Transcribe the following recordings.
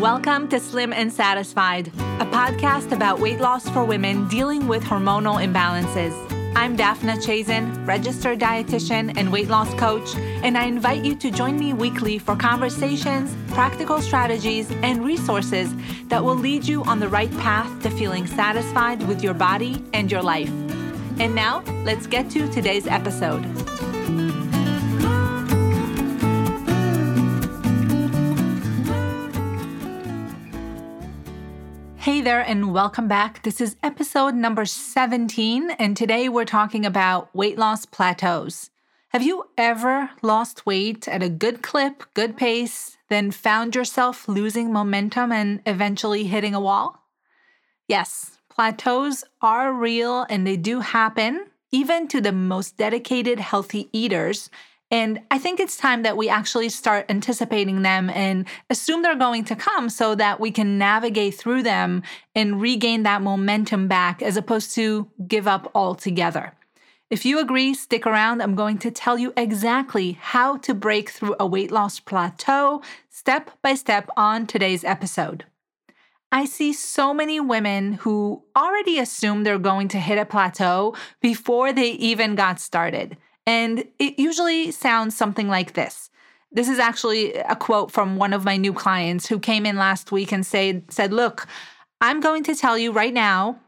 Welcome to Slim and Satisfied, a podcast about weight loss for women dealing with hormonal imbalances. I'm Dafna Chazen, registered dietitian and weight loss coach, and I invite you to join me weekly for conversations, practical strategies, and resources that will lead you on the right path to feeling satisfied with your body and your life. And now, let's get to today's episode. Hey there, and welcome back. This is episode number 17, and today we're talking about weight loss plateaus. Have you ever lost weight at a good clip, good pace, then found yourself losing momentum and eventually hitting a wall? Yes, plateaus are real and they do happen, even to the most dedicated healthy eaters. And I think it's time that we actually start anticipating them and assume they're going to come so that we can navigate through them and regain that momentum back as opposed to give up altogether. If you agree, stick around. I'm going to tell you exactly how to break through a weight loss plateau step by step on today's episode. I see so many women who already assume they're going to hit a plateau before they even got started. And it usually sounds something like this. This is actually a quote from one of my new clients who came in last week and said, said, Look, I'm going to tell you right now,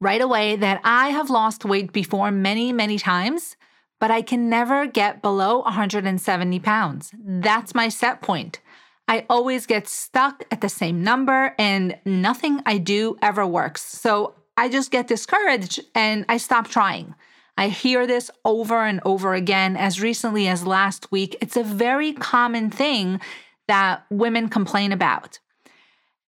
right away, that I have lost weight before many, many times, but I can never get below 170 pounds. That's my set point. I always get stuck at the same number and nothing I do ever works. So I just get discouraged and I stop trying. I hear this over and over again as recently as last week. It's a very common thing that women complain about.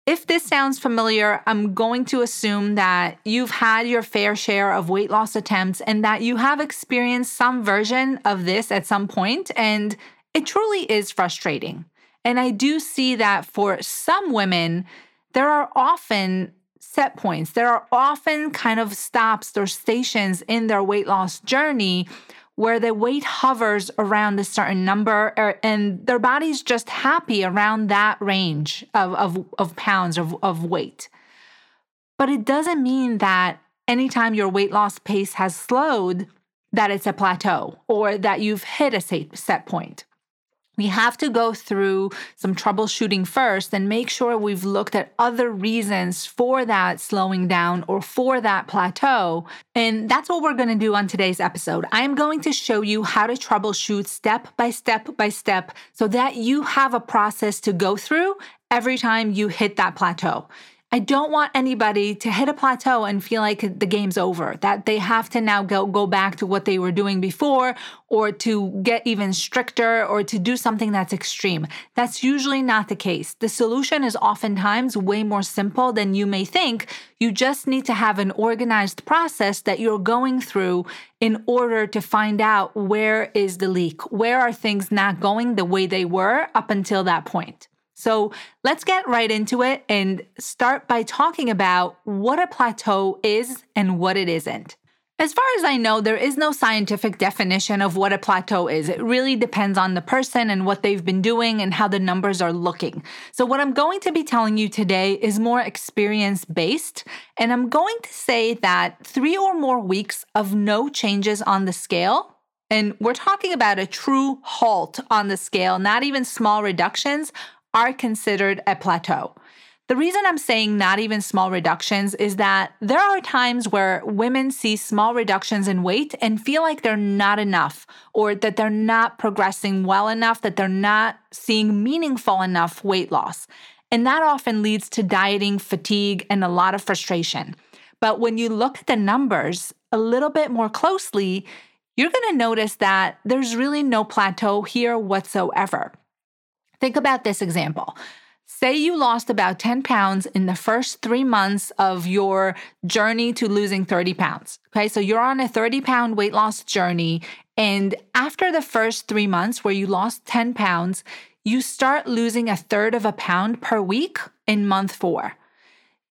If this sounds familiar, I'm going to assume that you've had your fair share of weight loss attempts and that you have experienced some version of this at some point, and it truly is frustrating. And I do see that for some women, there are often set points. There are often kind of stops or stations in their weight loss journey where the weight hovers around a certain number er, and their body's just happy around that range of, of, of pounds of, of weight. But it doesn't mean that anytime your weight loss pace has slowed, that it's a plateau or that you've hit a set point we have to go through some troubleshooting first and make sure we've looked at other reasons for that slowing down or for that plateau. And that's what we're going to do on today's episode. I'm going to show you how to troubleshoot step by step by step so that you have a process to go through every time you hit that plateau. I don't want anybody to hit a plateau and feel like the game's over, that they have to now go, go back to what they were doing before or to get even stricter or to do something that's extreme. That's usually not the case. The solution is oftentimes way more simple than you may think. You just need to have an organized process that you're going through in order to find out where is the leak? Where are things not going the way they were up until that point? So let's get right into it and start by talking about what a plateau is and what it isn't. As far as I know, there is no scientific definition of what a plateau is. It really depends on the person and what they've been doing and how the numbers are looking. So, what I'm going to be telling you today is more experience based. And I'm going to say that three or more weeks of no changes on the scale, and we're talking about a true halt on the scale, not even small reductions, are considered a plateau. The reason I'm saying not even small reductions is that there are times where women see small reductions in weight and feel like they're not enough, or that they're not progressing well enough, that they're not seeing meaningful enough weight loss. And that often leads to dieting, fatigue, and a lot of frustration. But when you look at the numbers a little bit more closely, you're gonna notice that there's really no plateau here whatsoever. Think about this example. Say you lost about 10 pounds in the first three months of your journey to losing 30 pounds. Okay, so you're on a 30 pound weight loss journey. And after the first three months where you lost 10 pounds, you start losing a third of a pound per week in month four.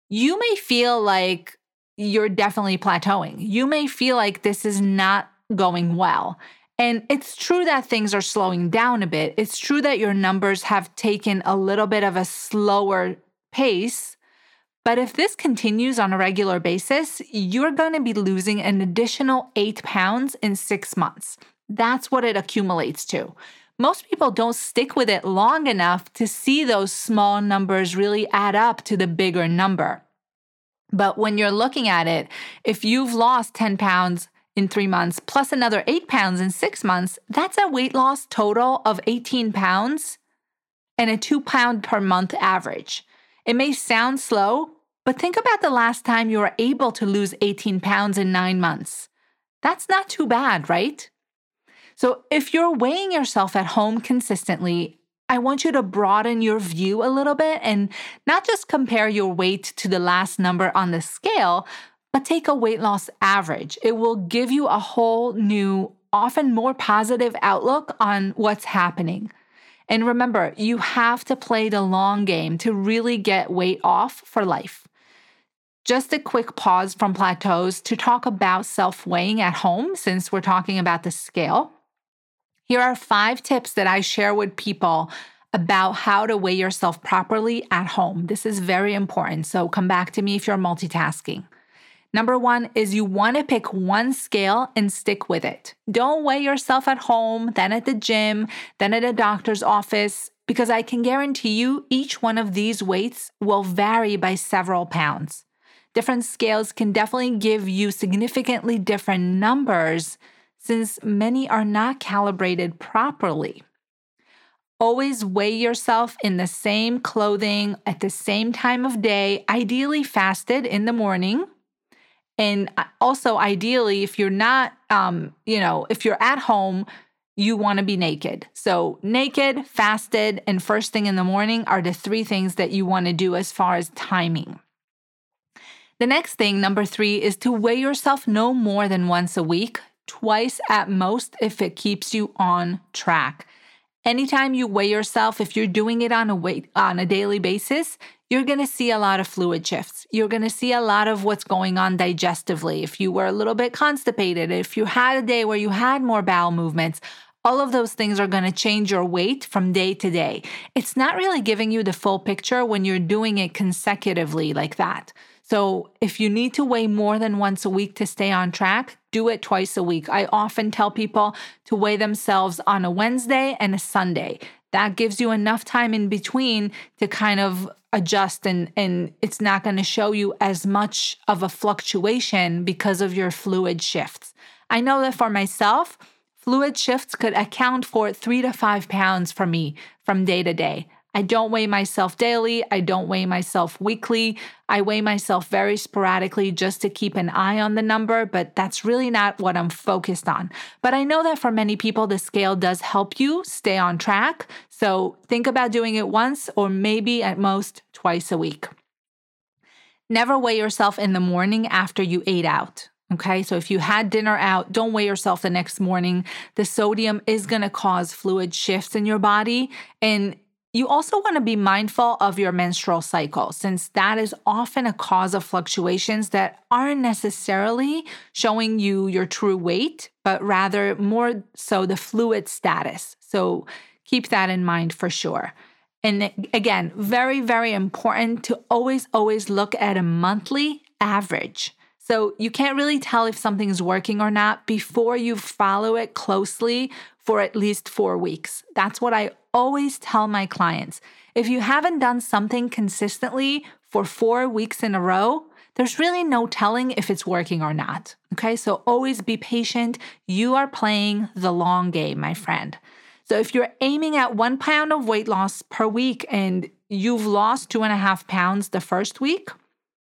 You may feel like you're definitely plateauing. You may feel like this is not going well. And it's true that things are slowing down a bit. It's true that your numbers have taken a little bit of a slower pace. But if this continues on a regular basis, you're going to be losing an additional eight pounds in six months. That's what it accumulates to. Most people don't stick with it long enough to see those small numbers really add up to the bigger number. But when you're looking at it, if you've lost 10 pounds in three months, plus another eight pounds in six months, that's a weight loss total of 18 pounds and a two pound per month average. It may sound slow, but think about the last time you were able to lose 18 pounds in nine months. That's not too bad, right? So if you're weighing yourself at home consistently, I want you to broaden your view a little bit and not just compare your weight to the last number on the scale, but take a weight loss average. It will give you a whole new, often more positive outlook on what's happening. And remember, you have to play the long game to really get weight off for life. Just a quick pause from plateaus to talk about self weighing at home since we're talking about the scale. Here are five tips that I share with people about how to weigh yourself properly at home. This is very important. So come back to me if you're multitasking. Number one is you want to pick one scale and stick with it. Don't weigh yourself at home, then at the gym, then at a doctor's office, because I can guarantee you each one of these weights will vary by several pounds. Different scales can definitely give you significantly different numbers since many are not calibrated properly. Always weigh yourself in the same clothing at the same time of day, ideally fasted in the morning and also, ideally, if you're not, um, you know, if you're at home, you want to be naked. So, naked, fasted, and first thing in the morning are the three things that you want to do as far as timing. The next thing, number three, is to weigh yourself no more than once a week, twice at most if it keeps you on track. Anytime you weigh yourself, if you're doing it on a weight on a daily basis, you're going to see a lot of fluid shifts. You're going to see a lot of what's going on digestively. If you were a little bit constipated, if you had a day where you had more bowel movements, all of those things are going to change your weight from day to day. It's not really giving you the full picture when you're doing it consecutively like that. So, if you need to weigh more than once a week to stay on track, do it twice a week. I often tell people to weigh themselves on a Wednesday and a Sunday. That gives you enough time in between to kind of adjust and and it's not going to show you as much of a fluctuation because of your fluid shifts. I know that for myself, fluid shifts could account for 3 to 5 pounds for me from day to day. I don't weigh myself daily. I don't weigh myself weekly. I weigh myself very sporadically just to keep an eye on the number, but that's really not what I'm focused on. But I know that for many people, the scale does help you stay on track. So think about doing it once or maybe at most twice a week. Never weigh yourself in the morning after you ate out. Okay, so if you had dinner out, don't weigh yourself the next morning. The sodium is going to cause fluid shifts in your body. And you also want to be mindful of your menstrual cycle, since that is often a cause of fluctuations that aren't necessarily showing you your true weight, but rather more so the fluid status. So keep that in mind for sure. And again, very, very important to always, always look at a monthly average. So you can't really tell if something's working or not before you follow it closely for at least four weeks. That's what I always tell my clients. If you haven't done something consistently for four weeks in a row, there's really no telling if it's working or not. Okay, so always be patient. You are playing the long game, my friend. So if you're aiming at one pound of weight loss per week and you've lost two and a half pounds the first week,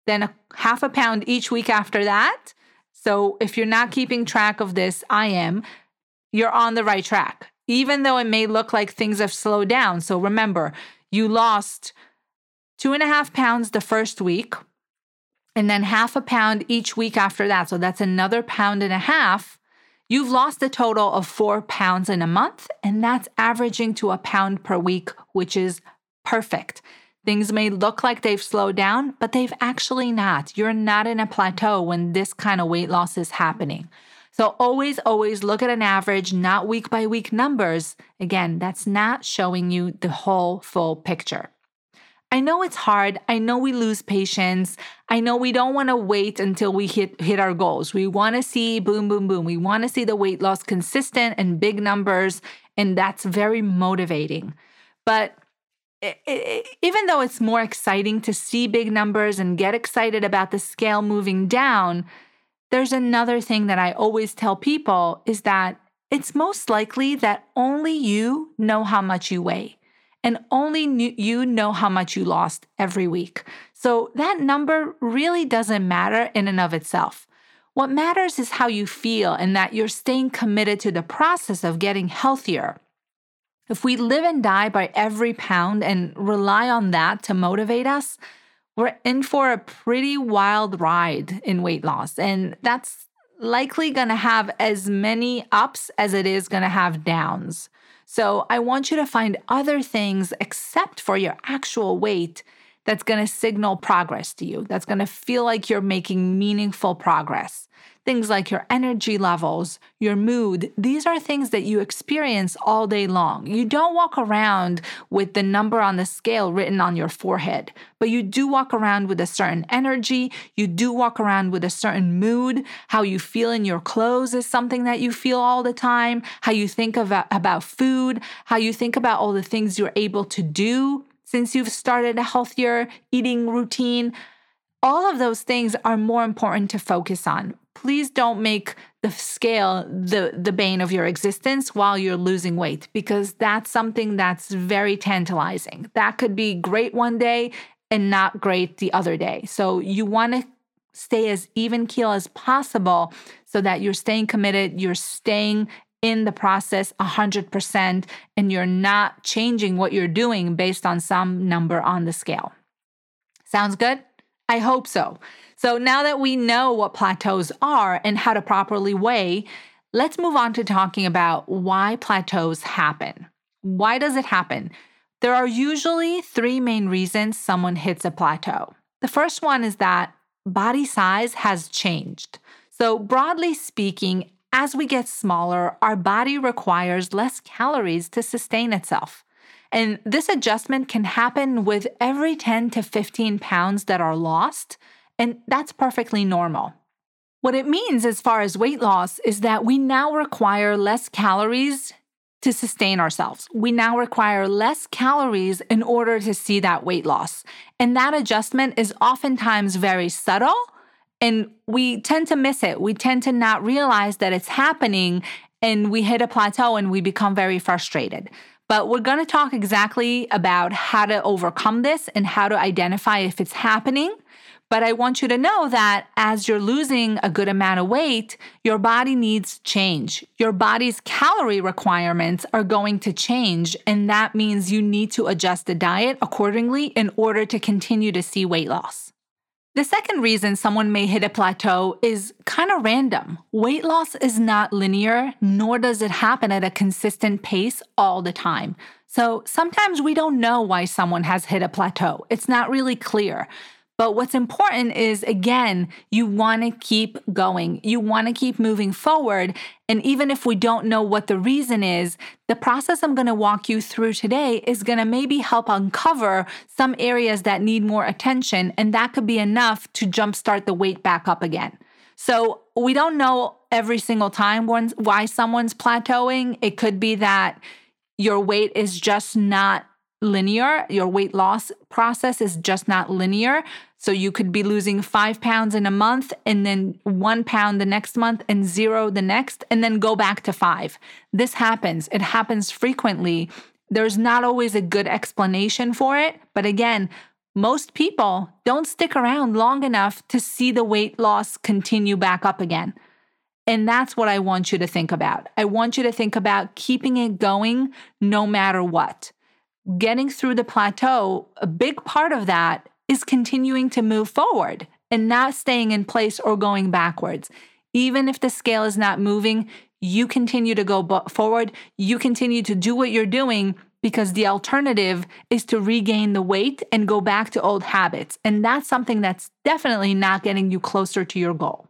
then a half a pound each week after that. So if you're not keeping track of this, I am, you're on the right track, even though it may look like things have slowed down. So remember, you lost two and a half pounds the first week, and then half a pound each week after that. So that's another pound and a half. You've lost a total of four pounds in a month, and that's averaging to a pound per week, which is perfect. Things may look like they've slowed down, but they've actually not. You're not in a plateau when this kind of weight loss is happening. So always, always look at an average, not week by week numbers. Again, that's not showing you the whole full picture. I know it's hard. I know we lose patience. I know we don't want to wait until we hit hit our goals. We want to see boom boom boom. We want to see the weight loss consistent and big numbers and that's very motivating. But even though it's more exciting to see big numbers and get excited about the scale moving down, there's another thing that I always tell people is that it's most likely that only you know how much you weigh and only you know how much you lost every week. So that number really doesn't matter in and of itself. What matters is how you feel and that you're staying committed to the process of getting healthier. If we live and die by every pound and rely on that to motivate us, we're in for a pretty wild ride in weight loss. And that's likely going to have as many ups as it is going to have downs. So I want you to find other things except for your actual weight that's going to signal progress to you, that's going to feel like you're making meaningful progress. Things like your energy levels, your mood, these are things that you experience all day long. You don't walk around with the number on the scale written on your forehead, but you do walk around with a certain energy. You do walk around with a certain mood. How you feel in your clothes is something that you feel all the time. How you think about, about food, how you think about all the things you're able to do since you've started a healthier eating routine. All of those things are more important to focus on please don't make the scale the the bane of your existence while you're losing weight because that's something that's very tantalizing. That could be great one day and not great the other day. So you want to stay as even keel as possible so that you're staying committed, you're staying in the process 100% and you're not changing what you're doing based on some number on the scale. Sounds good? I hope so. So now that we know what plateaus are and how to properly weigh, let's move on to talking about why plateaus happen. Why does it happen? There are usually three main reasons someone hits a plateau. The first one is that body size has changed. So, broadly speaking, as we get smaller, our body requires less calories to sustain itself. And this adjustment can happen with every 10 to 15 pounds that are lost and that's perfectly normal. What it means as far as weight loss is that we now require less calories to sustain ourselves. We now require less calories in order to see that weight loss. And that adjustment is oftentimes very subtle and we tend to miss it. We tend to not realize that it's happening and we hit a plateau and we become very frustrated. But we're going to talk exactly about how to overcome this and how to identify if it's happening but I want you to know that as you're losing a good amount of weight, your body needs change. Your body's calorie requirements are going to change. And that means you need to adjust the diet accordingly in order to continue to see weight loss. The second reason someone may hit a plateau is kind of random. Weight loss is not linear, nor does it happen at a consistent pace all the time. So sometimes we don't know why someone has hit a plateau. It's not really clear. But what's important is, again, you want to keep going. You want to keep moving forward. And even if we don't know what the reason is, the process I'm going to walk you through today is going to maybe help uncover some areas that need more attention. And that could be enough to jumpstart the weight back up again. So we don't know every single time why someone's plateauing. It could be that your weight is just not linear. Your weight loss process is just not linear. So you could be losing five pounds in a month and then one pound the next month and zero the next, and then go back to five. This happens. It happens frequently. There's not always a good explanation for it. But again, most people don't stick around long enough to see the weight loss continue back up again. And that's what I want you to think about. I want you to think about keeping it going no matter what getting through the plateau, a big part of that is continuing to move forward and not staying in place or going backwards. Even if the scale is not moving, you continue to go forward. You continue to do what you're doing because the alternative is to regain the weight and go back to old habits. And that's something that's definitely not getting you closer to your goal.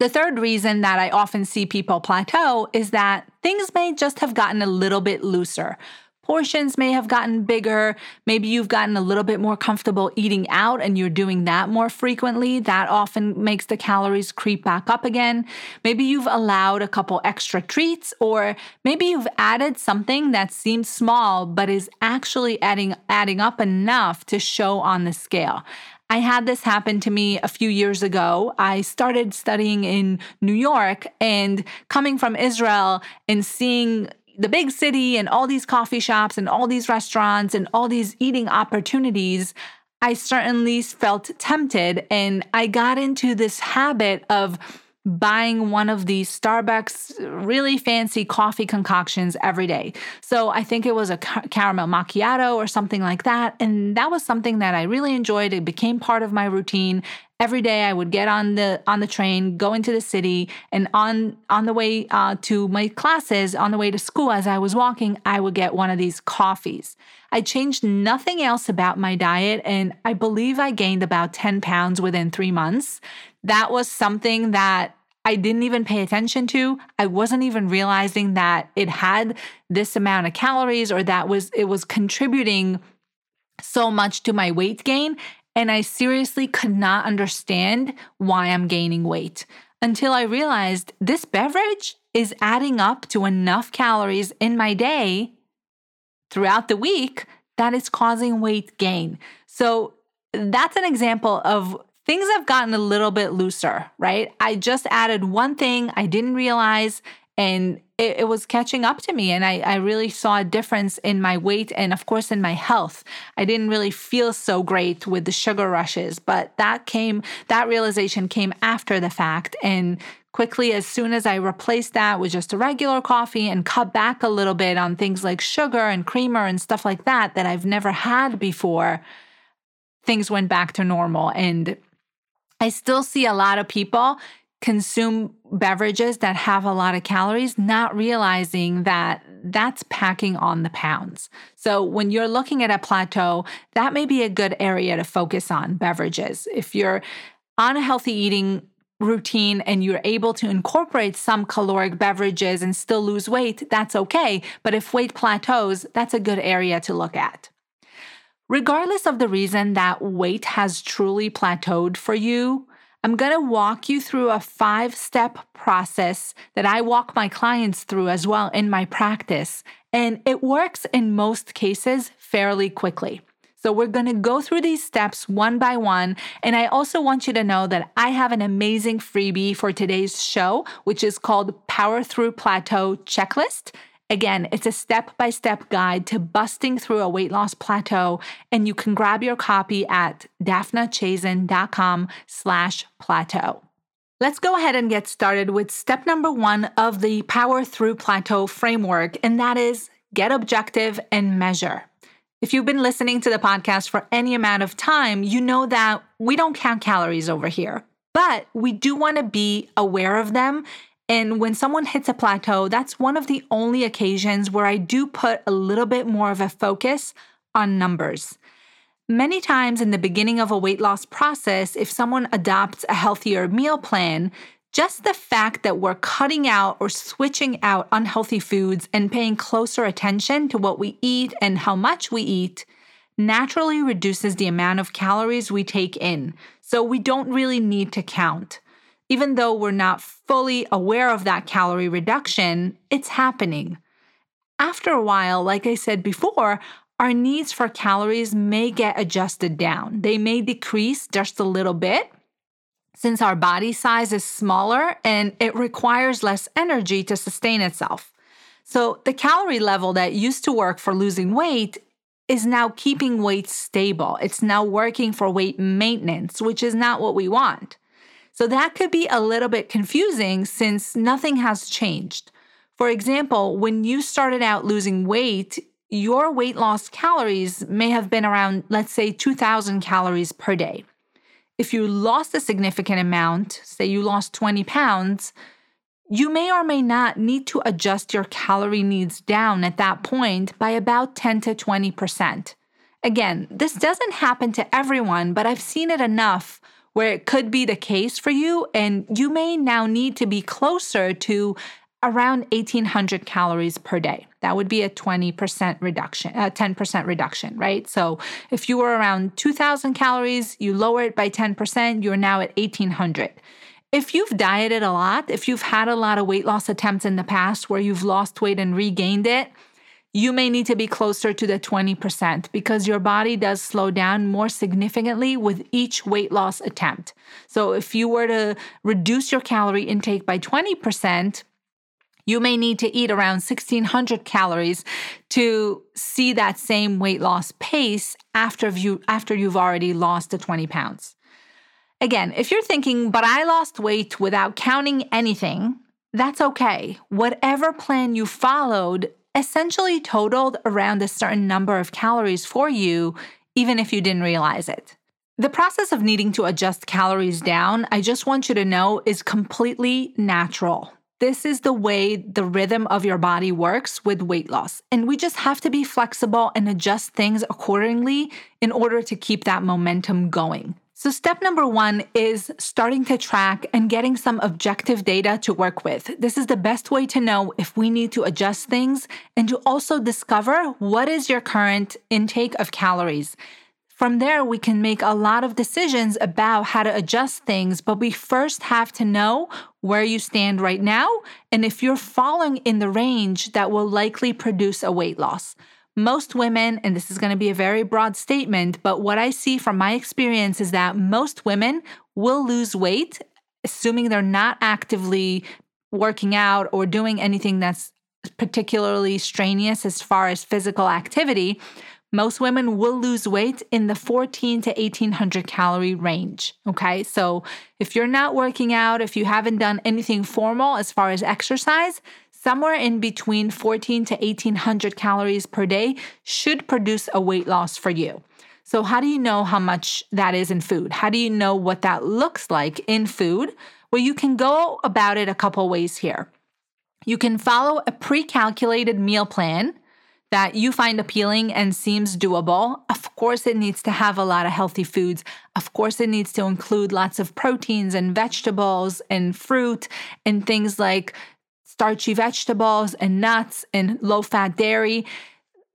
The third reason that I often see people plateau is that things may just have gotten a little bit looser. Portions may have gotten bigger. Maybe you've gotten a little bit more comfortable eating out and you're doing that more frequently. That often makes the calories creep back up again. Maybe you've allowed a couple extra treats, or maybe you've added something that seems small but is actually adding, adding up enough to show on the scale. I had this happen to me a few years ago. I started studying in New York and coming from Israel and seeing the big city and all these coffee shops and all these restaurants and all these eating opportunities, I certainly felt tempted. And I got into this habit of buying one of these Starbucks really fancy coffee concoctions every day. So I think it was a caramel macchiato or something like that. And that was something that I really enjoyed. It became part of my routine. Every day I would get on the on the train, go into the city, and on on the way uh, to my classes, on the way to school, as I was walking, I would get one of these coffees. I changed nothing else about my diet, and I believe I gained about 10 pounds within three months that was something that I didn't even pay attention to. I wasn't even realizing that it had this amount of calories or that was it was contributing so much to my weight gain and I seriously could not understand why I'm gaining weight until I realized this beverage is adding up to enough calories in my day throughout the week that is causing weight gain. So that's an example of things have gotten a little bit looser, right? I just added one thing I didn't realize, and it, it, was catching up to me. And I, I really saw a difference in my weight and, of course, in my health. I didn't really feel so great with the sugar rushes, but that came, that realization came after the fact. And quickly, as soon as I replaced that with just a regular coffee and cut back a little bit on things like sugar and creamer and stuff like that, that I've never had before, things went back to normal. And I still see a lot of people consume beverages that have a lot of calories, not realizing that that's packing on the pounds. So, when you're looking at a plateau, that may be a good area to focus on beverages. If you're on a healthy eating routine and you're able to incorporate some caloric beverages and still lose weight, that's okay. But if weight plateaus, that's a good area to look at. Regardless of the reason that weight has truly plateaued for you, I'm going to walk you through a five step process that I walk my clients through as well in my practice. And it works in most cases fairly quickly. So, we're going to go through these steps one by one. And I also want you to know that I have an amazing freebie for today's show, which is called Power Through Plateau Checklist. Again, it's a step by step guide to busting through a weight loss plateau, and you can grab your copy at dafnachazen.com slash plateau. Let's go ahead and get started with step number one of the Power Through Plateau framework, and that is get objective and measure. If you've been listening to the podcast for any amount of time, you know that we don't count calories over here, but we do want to be aware of them and when someone hits a plateau, that's one of the only occasions where I do put a little bit more of a focus on numbers. Many times in the beginning of a weight loss process, if someone adopts a healthier meal plan, just the fact that we're cutting out or switching out unhealthy foods and paying closer attention to what we eat and how much we eat naturally reduces the amount of calories we take in. So we don't really need to count even though we're not fully aware of that calorie reduction, it's happening. After a while, like I said before, our needs for calories may get adjusted down. They may decrease just a little bit since our body size is smaller and it requires less energy to sustain itself. So, the calorie level that used to work for losing weight is now keeping weight stable. It's now working for weight maintenance, which is not what we want. So that could be a little bit confusing since nothing has changed. For example, when you started out losing weight, your weight loss calories may have been around, let's say, 2,000 calories per day. If you lost a significant amount, say you lost 20 pounds, you may or may not need to adjust your calorie needs down at that point by about 10 to 20%. Again, this doesn't happen to everyone, but I've seen it enough where it could be the case for you, and you may now need to be closer to around 1800 calories per day. That would be a 20% reduction, uh, a 10% reduction, right? So if you were around 2000 calories, you lower it by 10%, you're now at 1800. If you've dieted a lot, if you've had a lot of weight loss attempts in the past where you've lost weight and regained it, you may need to be closer to the 20% because your body does slow down more significantly with each weight loss attempt. So if you were to reduce your calorie intake by 20%, you may need to eat around 1600 calories to see that same weight loss pace after you after you've already lost the 20 pounds. Again, if you're thinking, but I lost weight without counting anything, that's okay. Whatever plan you followed essentially totaled around a certain number of calories for you, even if you didn't realize it. The process of needing to adjust calories down, I just want you to know, is completely natural. This is the way the rhythm of your body works with weight loss. And we just have to be flexible and adjust things accordingly in order to keep that momentum going. So, step number one is starting to track and getting some objective data to work with. This is the best way to know if we need to adjust things and to also discover what is your current intake of calories. From there, we can make a lot of decisions about how to adjust things, but we first have to know where you stand right now and if you're falling in the range that will likely produce a weight loss. Most women, and this is going to be a very broad statement, but what I see from my experience is that most women will lose weight, assuming they're not actively working out or doing anything that's particularly strenuous as far as physical activity most women will lose weight in the 14 to 1800 calorie range. Okay. So if you're not working out, if you haven't done anything formal as far as exercise, somewhere in between 14 to 1800 calories per day should produce a weight loss for you. So, how do you know how much that is in food? How do you know what that looks like in food? Well, you can go about it a couple ways here. You can follow a pre calculated meal plan that you find appealing and seems doable. Of course, it needs to have a lot of healthy foods. Of course, it needs to include lots of proteins and vegetables and fruit and things like starchy vegetables and nuts and low fat dairy.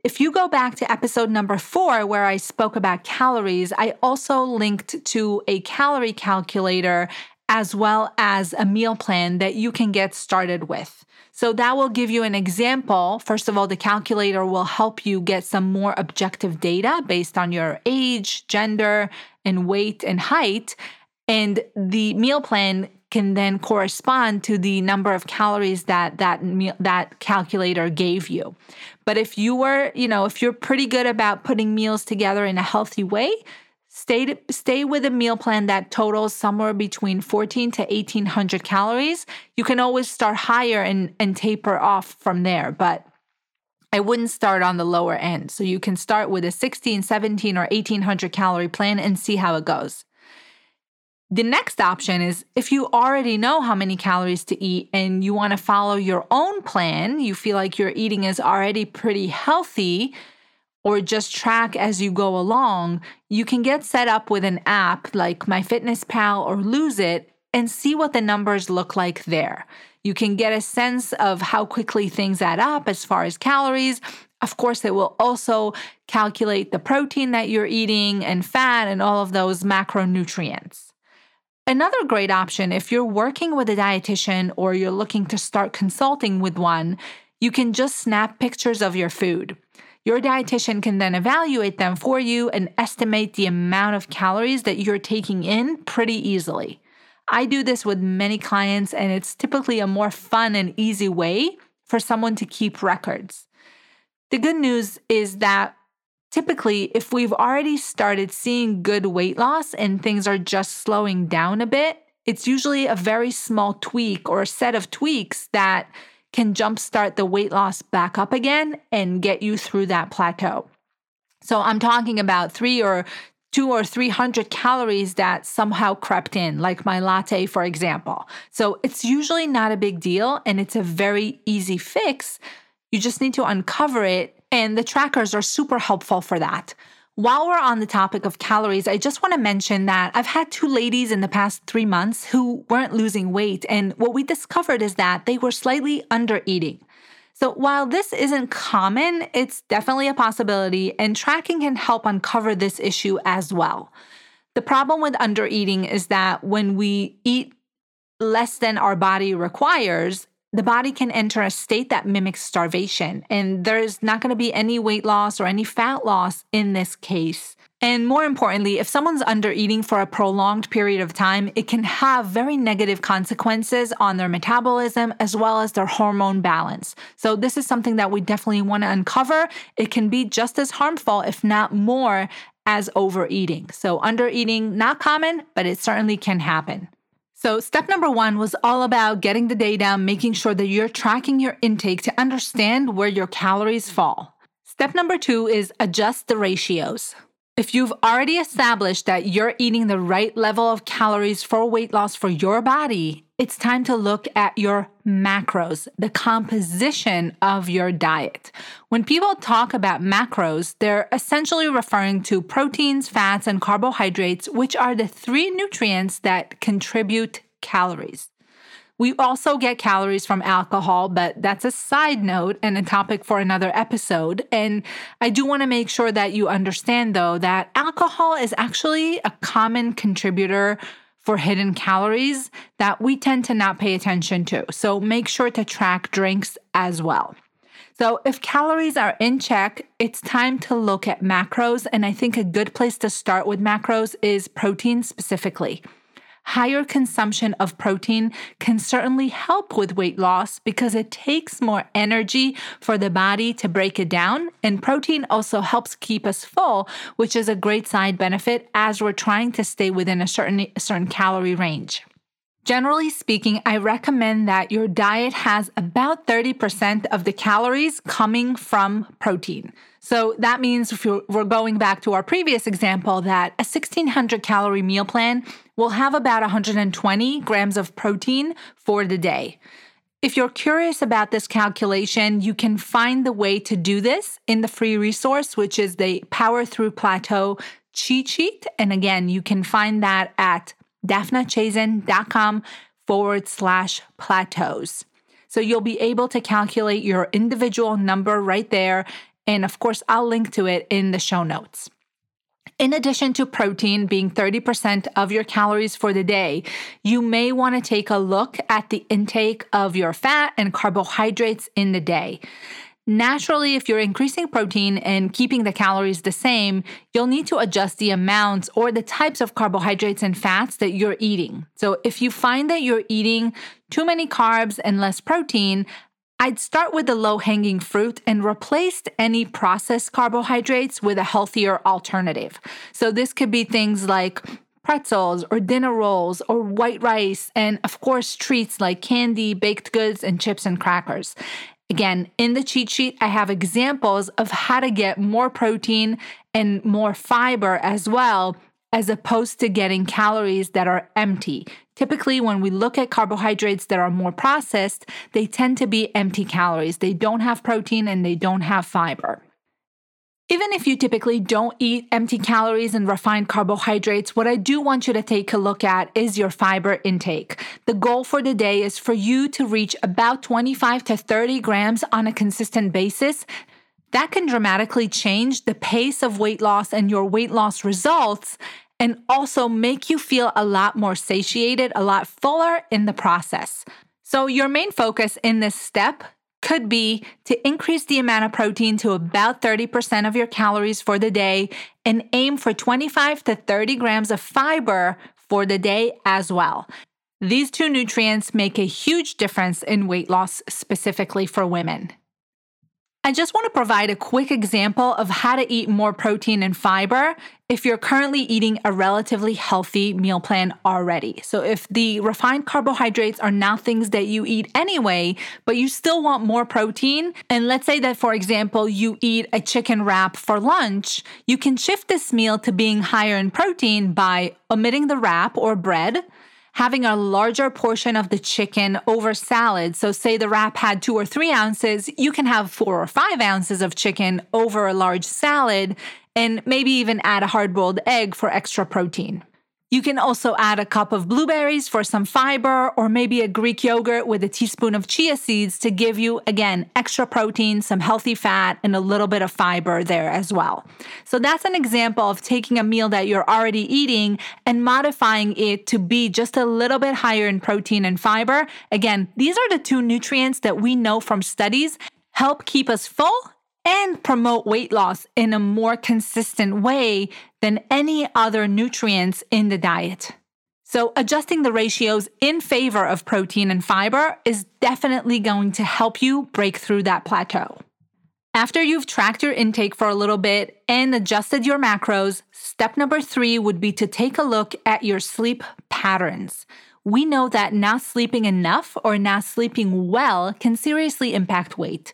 If you go back to episode number four, where I spoke about calories, I also linked to a calorie calculator as well as a meal plan that you can get started with. So that will give you an example. First of all, the calculator will help you get some more objective data based on your age, gender, and weight and height. And the meal plan can then correspond to the number of calories that that that calculator gave you. But if you were, you know, if you're pretty good about putting meals together in a healthy way, Stay, stay with a meal plan that totals somewhere between 14 to 1800 calories. You can always start higher and, and taper off from there, but I wouldn't start on the lower end. So you can start with a 16, 17, or 1800 calorie plan and see how it goes. The next option is if you already know how many calories to eat and you want to follow your own plan, you feel like your eating is already pretty healthy, or just track as you go along, you can get set up with an app like MyFitnessPal or Lose It and see what the numbers look like there. You can get a sense of how quickly things add up as far as calories. Of course, it will also calculate the protein that you're eating and fat and all of those macronutrients. Another great option, if you're working with a dietitian or you're looking to start consulting with one, you can just snap pictures of your food. Your dietitian can then evaluate them for you and estimate the amount of calories that you're taking in pretty easily. I do this with many clients, and it's typically a more fun and easy way for someone to keep records. The good news is that typically, if we've already started seeing good weight loss and things are just slowing down a bit, it's usually a very small tweak or a set of tweaks that can jumpstart the weight loss back up again and get you through that plateau. So I'm talking about three or two or 300 calories that somehow crept in, like my latte, for example. So it's usually not a big deal and it's a very easy fix. You just need to uncover it, and the trackers are super helpful for that. While we're on the topic of calories, I just want to mention that I've had two ladies in the past three months who weren't losing weight. And what we discovered is that they were slightly under eating. So while this isn't common, it's definitely a possibility, and tracking can help uncover this issue as well. The problem with under eating is that when we eat less than our body requires, the body can enter a state that mimics starvation, and there's not going to be any weight loss or any fat loss in this case. And more importantly, if someone's under eating for a prolonged period of time, it can have very negative consequences on their metabolism as well as their hormone balance. So, this is something that we definitely want to uncover. It can be just as harmful, if not more, as overeating. So, under eating, not common, but it certainly can happen. So, step number one was all about getting the data, making sure that you're tracking your intake to understand where your calories fall. Step number two is adjust the ratios. If you've already established that you're eating the right level of calories for weight loss for your body, it's time to look at your macros, the composition of your diet. When people talk about macros, they're essentially referring to proteins, fats, and carbohydrates, which are the three nutrients that contribute calories. We also get calories from alcohol, but that's a side note and a topic for another episode. And I do want to make sure that you understand, though, that alcohol is actually a common contributor for hidden calories that we tend to not pay attention to. So make sure to track drinks as well. So, if calories are in check, it's time to look at macros. And I think a good place to start with macros is protein specifically higher consumption of protein can certainly help with weight loss because it takes more energy for the body to break it down. And protein also helps keep us full, which is a great side benefit as we're trying to stay within a certain, a certain calorie range. Generally speaking, I recommend that your diet has about 30% of the calories coming from protein. So that means if we're going back to our previous example, that a 1600 calorie meal plan will have about 120 grams of protein for the day. If you're curious about this calculation, you can find the way to do this in the free resource, which is the Power Through Plateau cheat sheet. And again, you can find that at dafnachazen.com forward slash plateaus. So you'll be able to calculate your individual number right there. And of course, I'll link to it in the show notes. In addition to protein being 30% of your calories for the day, you may want to take a look at the intake of your fat and carbohydrates in the day. Naturally, if you're increasing protein and keeping the calories the same, you'll need to adjust the amounts or the types of carbohydrates and fats that you're eating. So, if you find that you're eating too many carbs and less protein, I'd start with the low hanging fruit and replace any processed carbohydrates with a healthier alternative. So, this could be things like pretzels or dinner rolls or white rice, and of course, treats like candy, baked goods, and chips and crackers. Again, in the cheat sheet, I have examples of how to get more protein and more fiber as well, as opposed to getting calories that are empty. Typically, when we look at carbohydrates that are more processed, they tend to be empty calories. They don't have protein and they don't have fiber. Even if you typically don't eat empty calories and refined carbohydrates, what I do want you to take a look at is your fiber intake. The goal for the day is for you to reach about 25 to 30 grams on a consistent basis. That can dramatically change the pace of weight loss and your weight loss results, and also make you feel a lot more satiated, a lot fuller in the process. So, your main focus in this step could be to increase the amount of protein to about 30% of your calories for the day and aim for 25 to 30 grams of fiber for the day as well. These two nutrients make a huge difference in weight loss, specifically for women. I just want to provide a quick example of how to eat more protein and fiber if you're currently eating a relatively healthy meal plan already. So, if the refined carbohydrates are now things that you eat anyway, but you still want more protein, and let's say that, for example, you eat a chicken wrap for lunch, you can shift this meal to being higher in protein by omitting the wrap or bread having a larger portion of the chicken over salad. So, say the wrap had two or three ounces, you can have four or five ounces of chicken over a large salad and maybe even add a hard boiled egg for extra protein. You can also add a cup of blueberries for some fiber, or maybe a Greek yogurt with a teaspoon of chia seeds to give you, again, extra protein, some healthy fat, and a little bit of fiber there as well. So that's an example of taking a meal that you're already eating and modifying it to be just a little bit higher in protein and fiber. Again, these are the two nutrients that we know from studies help keep us full and promote weight loss in a more consistent way than any other nutrients in the diet. So, adjusting the ratios in favor of protein and fiber is definitely going to help you break through that plateau. After you've tracked your intake for a little bit and adjusted your macros, step number three would be to take a look at your sleep patterns. We know that not sleeping enough or not sleeping well can seriously impact weight.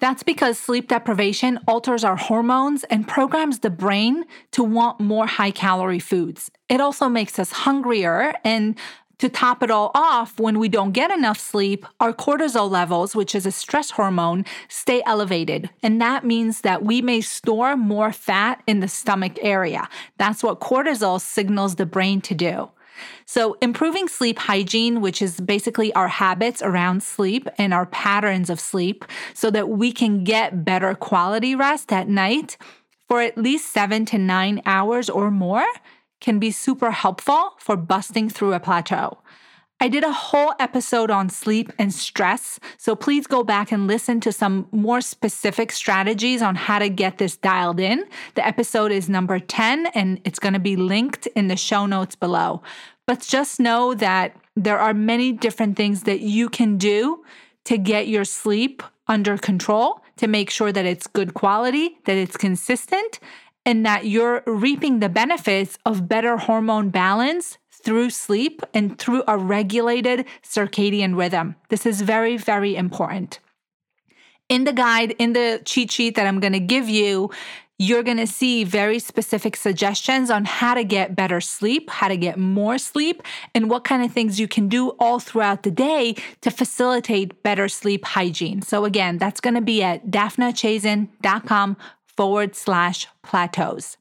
That's because sleep deprivation alters our hormones and programs the brain to want more high calorie foods. It also makes us hungrier. And to top it all off, when we don't get enough sleep, our cortisol levels, which is a stress hormone, stay elevated. And that means that we may store more fat in the stomach area. That's what cortisol signals the brain to do. So, improving sleep hygiene, which is basically our habits around sleep and our patterns of sleep, so that we can get better quality rest at night for at least seven to nine hours or more, can be super helpful for busting through a plateau. I did a whole episode on sleep and stress, so please go back and listen to some more specific strategies on how to get this dialed in. The episode is number 10 and it's going to be linked in the show notes below. But just know that there are many different things that you can do to get your sleep under control, to make sure that it's good quality, that it's consistent, and that you're reaping the benefits of better hormone balance through sleep and through a regulated circadian rhythm. This is very, very important. In the guide, in the cheat sheet that I'm going to give you, you're going to see very specific suggestions on how to get better sleep, how to get more sleep, and what kind of things you can do all throughout the day to facilitate better sleep hygiene. So, again, that's going to be at dafnachazen.com forward slash plateaus.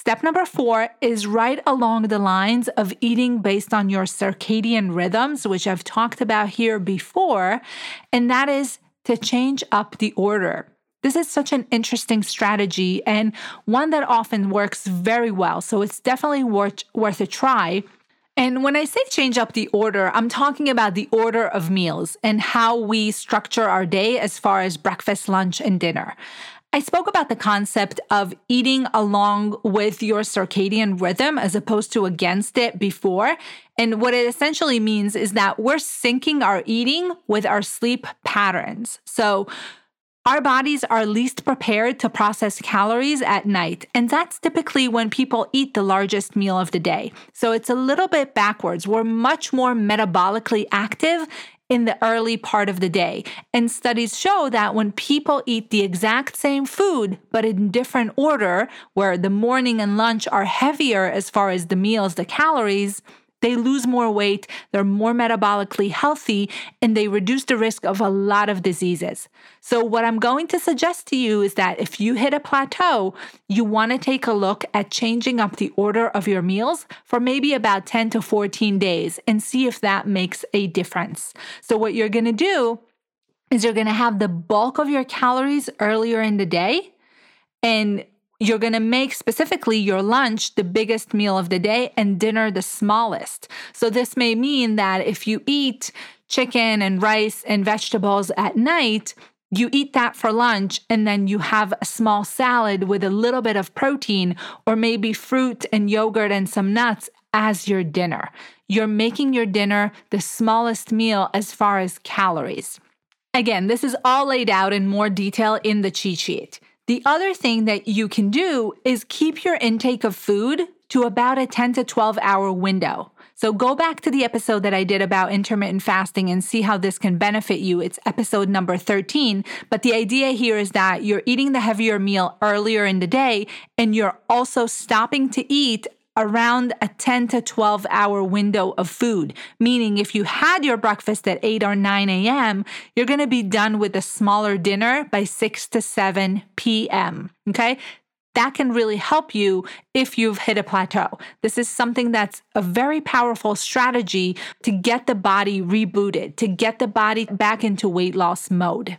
Step number four is right along the lines of eating based on your circadian rhythms, which I've talked about here before, and that is to change up the order. This is such an interesting strategy and one that often works very well. So it's definitely worth, worth a try. And when I say change up the order, I'm talking about the order of meals and how we structure our day as far as breakfast, lunch, and dinner. I spoke about the concept of eating along with your circadian rhythm as opposed to against it before. And what it essentially means is that we're syncing our eating with our sleep patterns. So, our bodies are least prepared to process calories at night, and that's typically when people eat the largest meal of the day. So it's a little bit backwards. We're much more metabolically active in the early part of the day. And studies show that when people eat the exact same food, but in different order, where the morning and lunch are heavier as far as the meals, the calories, they lose more weight, they're more metabolically healthy, and they reduce the risk of a lot of diseases. So, what I'm going to suggest to you is that if you hit a plateau, you want to take a look at changing up the order of your meals for maybe about 10 to 14 days and see if that makes a difference. So, what you're going to do is you're going to have the bulk of your calories earlier in the day and you're going to make specifically your lunch the biggest meal of the day and dinner the smallest. So, this may mean that if you eat chicken and rice and vegetables at night, you eat that for lunch and then you have a small salad with a little bit of protein or maybe fruit and yogurt and some nuts as your dinner. You're making your dinner the smallest meal as far as calories. Again, this is all laid out in more detail in the cheat sheet. The other thing that you can do is keep your intake of food to about a 10 to 12 hour window. So go back to the episode that I did about intermittent fasting and see how this can benefit you. It's episode number 13. But the idea here is that you're eating the heavier meal earlier in the day and you're also stopping to eat around a 10 to 12 hour window of food. Meaning, if you had your breakfast at 8 or 9 a.m., you're going to be done with a smaller dinner by 6 to 7 p.m. Okay. That can really help you if you've hit a plateau. This is something that's a very powerful strategy to get the body rebooted, to get the body back into weight loss mode.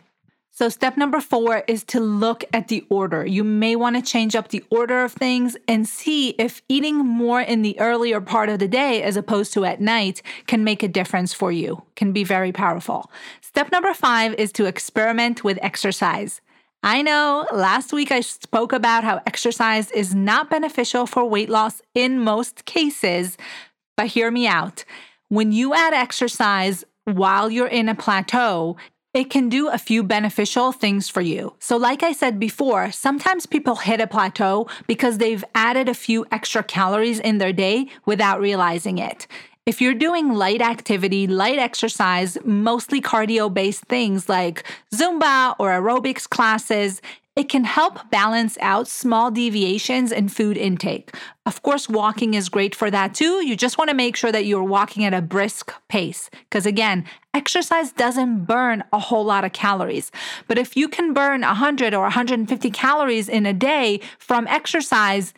So, step number four is to look at the order. You may want to change up the order of things and see if eating more in the earlier part of the day as opposed to at night can make a difference for you, can be very powerful. Step number five is to experiment with exercise. I know last week I spoke about how exercise is not beneficial for weight loss in most cases, but hear me out. When you add exercise while you're in a plateau, it can do a few beneficial things for you. So, like I said before, sometimes people hit a plateau because they've added a few extra calories in their day without realizing it. If you're doing light activity, light exercise, mostly cardio based things like Zumba or aerobics classes, it can help balance out small deviations in food intake. Of course, walking is great for that too. You just want to make sure that you're walking at a brisk pace. Because again, exercise doesn't burn a whole lot of calories. But if you can burn 100 or 150 calories in a day from exercise,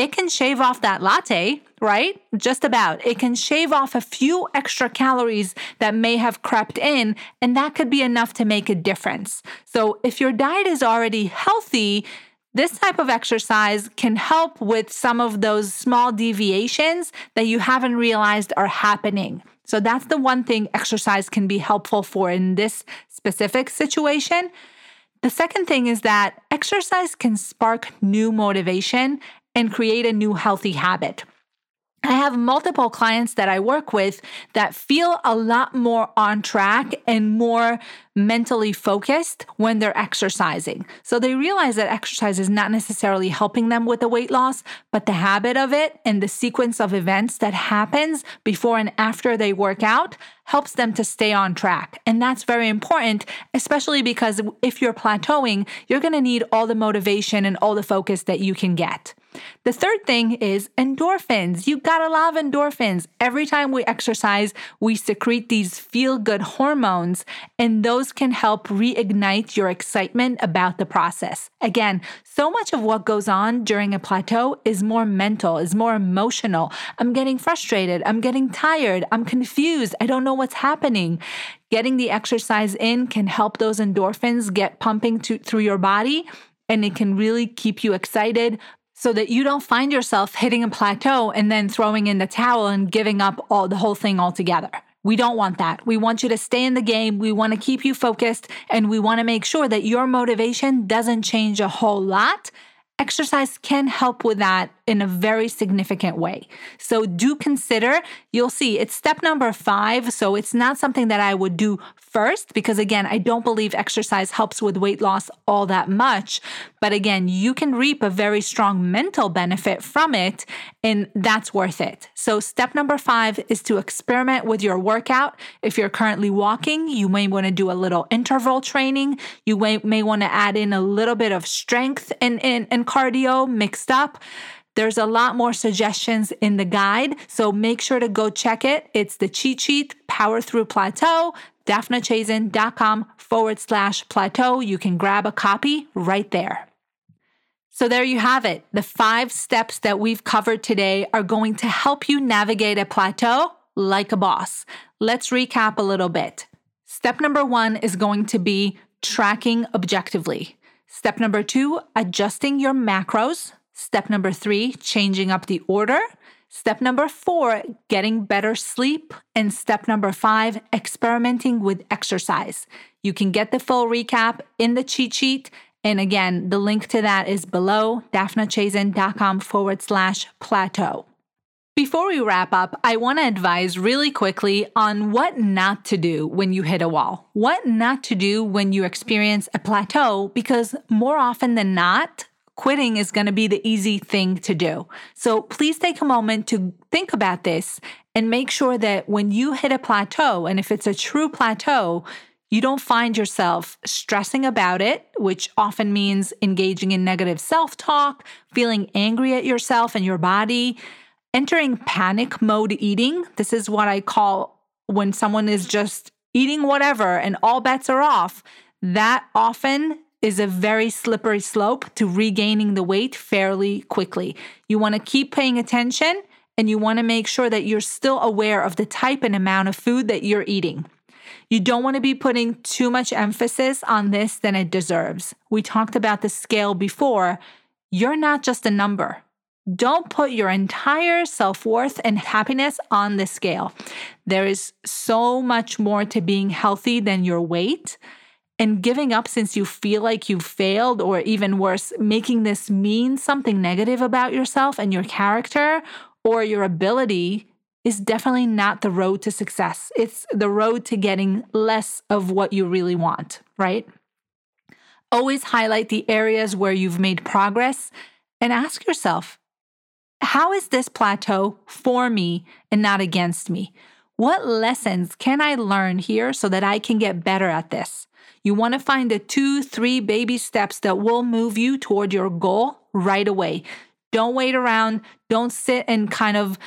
it can shave off that latte, right? Just about. It can shave off a few extra calories that may have crept in, and that could be enough to make a difference. So, if your diet is already healthy, this type of exercise can help with some of those small deviations that you haven't realized are happening. So, that's the one thing exercise can be helpful for in this specific situation. The second thing is that exercise can spark new motivation and create a new healthy habit. I have multiple clients that I work with that feel a lot more on track and more mentally focused when they're exercising. So they realize that exercise is not necessarily helping them with the weight loss, but the habit of it and the sequence of events that happens before and after they work out helps them to stay on track. And that's very important, especially because if you're plateauing, you're going to need all the motivation and all the focus that you can get. The third thing is endorphins. You gotta love endorphins. Every time we exercise, we secrete these feel good hormones, and those can help reignite your excitement about the process. Again, so much of what goes on during a plateau is more mental, is more emotional. I'm getting frustrated. I'm getting tired. I'm confused. I don't know what's happening. Getting the exercise in can help those endorphins get pumping to, through your body and it can really keep you excited, so that you don't find yourself hitting a plateau and then throwing in the towel and giving up all the whole thing altogether. We don't want that. We want you to stay in the game. We want to keep you focused and we want to make sure that your motivation doesn't change a whole lot. Exercise can help with that in a very significant way. So do consider, you'll see it's step number five. So it's not something that I would do first, because again, I don't believe exercise helps with weight loss all that much. But again, you can reap a very strong mental benefit from it, and that's worth it. So step number five is to experiment with your workout. If you're currently walking, you may want to do a little interval training. You may, may want to add in a little bit of strength and, and, and cardio mixed up. There's a lot more suggestions in the guide, so make sure to go check it. It's the cheat sheet, Power Through Plateau, dafnachazen.com forward slash plateau. You can grab a copy right there. So, there you have it. The five steps that we've covered today are going to help you navigate a plateau like a boss. Let's recap a little bit. Step number one is going to be tracking objectively. Step number two, adjusting your macros. Step number three, changing up the order. Step number four, getting better sleep. And step number five, experimenting with exercise. You can get the full recap in the cheat sheet. And again, the link to that is below dafnachazen.com forward slash plateau. Before we wrap up, I want to advise really quickly on what not to do when you hit a wall. What not to do when you experience a plateau, because more often than not, quitting is going to be the easy thing to do. So please take a moment to think about this and make sure that when you hit a plateau, and if it's a true plateau, you don't find yourself stressing about it, which often means engaging in negative self talk, feeling angry at yourself and your body. Entering panic mode eating, this is what I call when someone is just eating whatever and all bets are off. That often is a very slippery slope to regaining the weight fairly quickly. You want to keep paying attention and you want to make sure that you're still aware of the type and amount of food that you're eating. You don't want to be putting too much emphasis on this than it deserves. We talked about the scale before. You're not just a number. Don't put your entire self worth and happiness on the scale. There is so much more to being healthy than your weight and giving up since you feel like you failed, or even worse, making this mean something negative about yourself and your character or your ability is definitely not the road to success. It's the road to getting less of what you really want, right? Always highlight the areas where you've made progress and ask yourself, how is this plateau for me and not against me? What lessons can I learn here so that I can get better at this? You want to find the two, three baby steps that will move you toward your goal right away. Don't wait around. Don't sit and kind of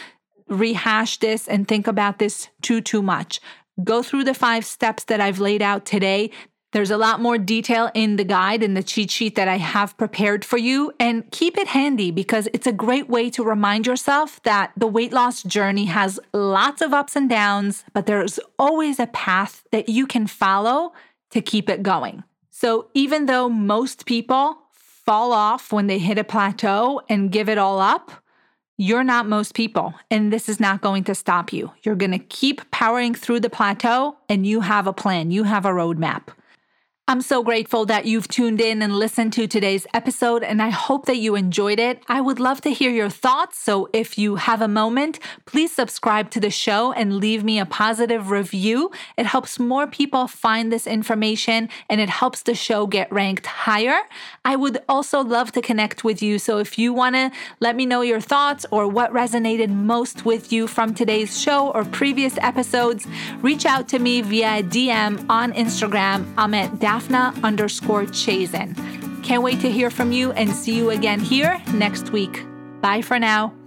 rehash this and think about this too, too much. Go through the five steps that I've laid out today. There's a lot more detail in the guide and the cheat sheet that I have prepared for you. And keep it handy because it's a great way to remind yourself that the weight loss journey has lots of ups and downs, but there's always a path that you can follow to keep it going. So even though most people fall off when they hit a plateau and give it all up, you're not most people, and this is not going to stop you. You're going to keep powering through the plateau, and you have a plan, you have a roadmap. I'm so grateful that you've tuned in and listened to today's episode, and I hope that you enjoyed it. I would love to hear your thoughts. So if you have a moment, please subscribe to the show and leave me a positive review. It helps more people find this information and it helps the show get ranked higher. I would also love to connect with you. So if you want to let me know your thoughts or what resonated most with you from today's show or previous episodes, reach out to me via DM on Instagram. I'm at Dafna underscore Chazen. Can't wait to hear from you and see you again here next week. Bye for now.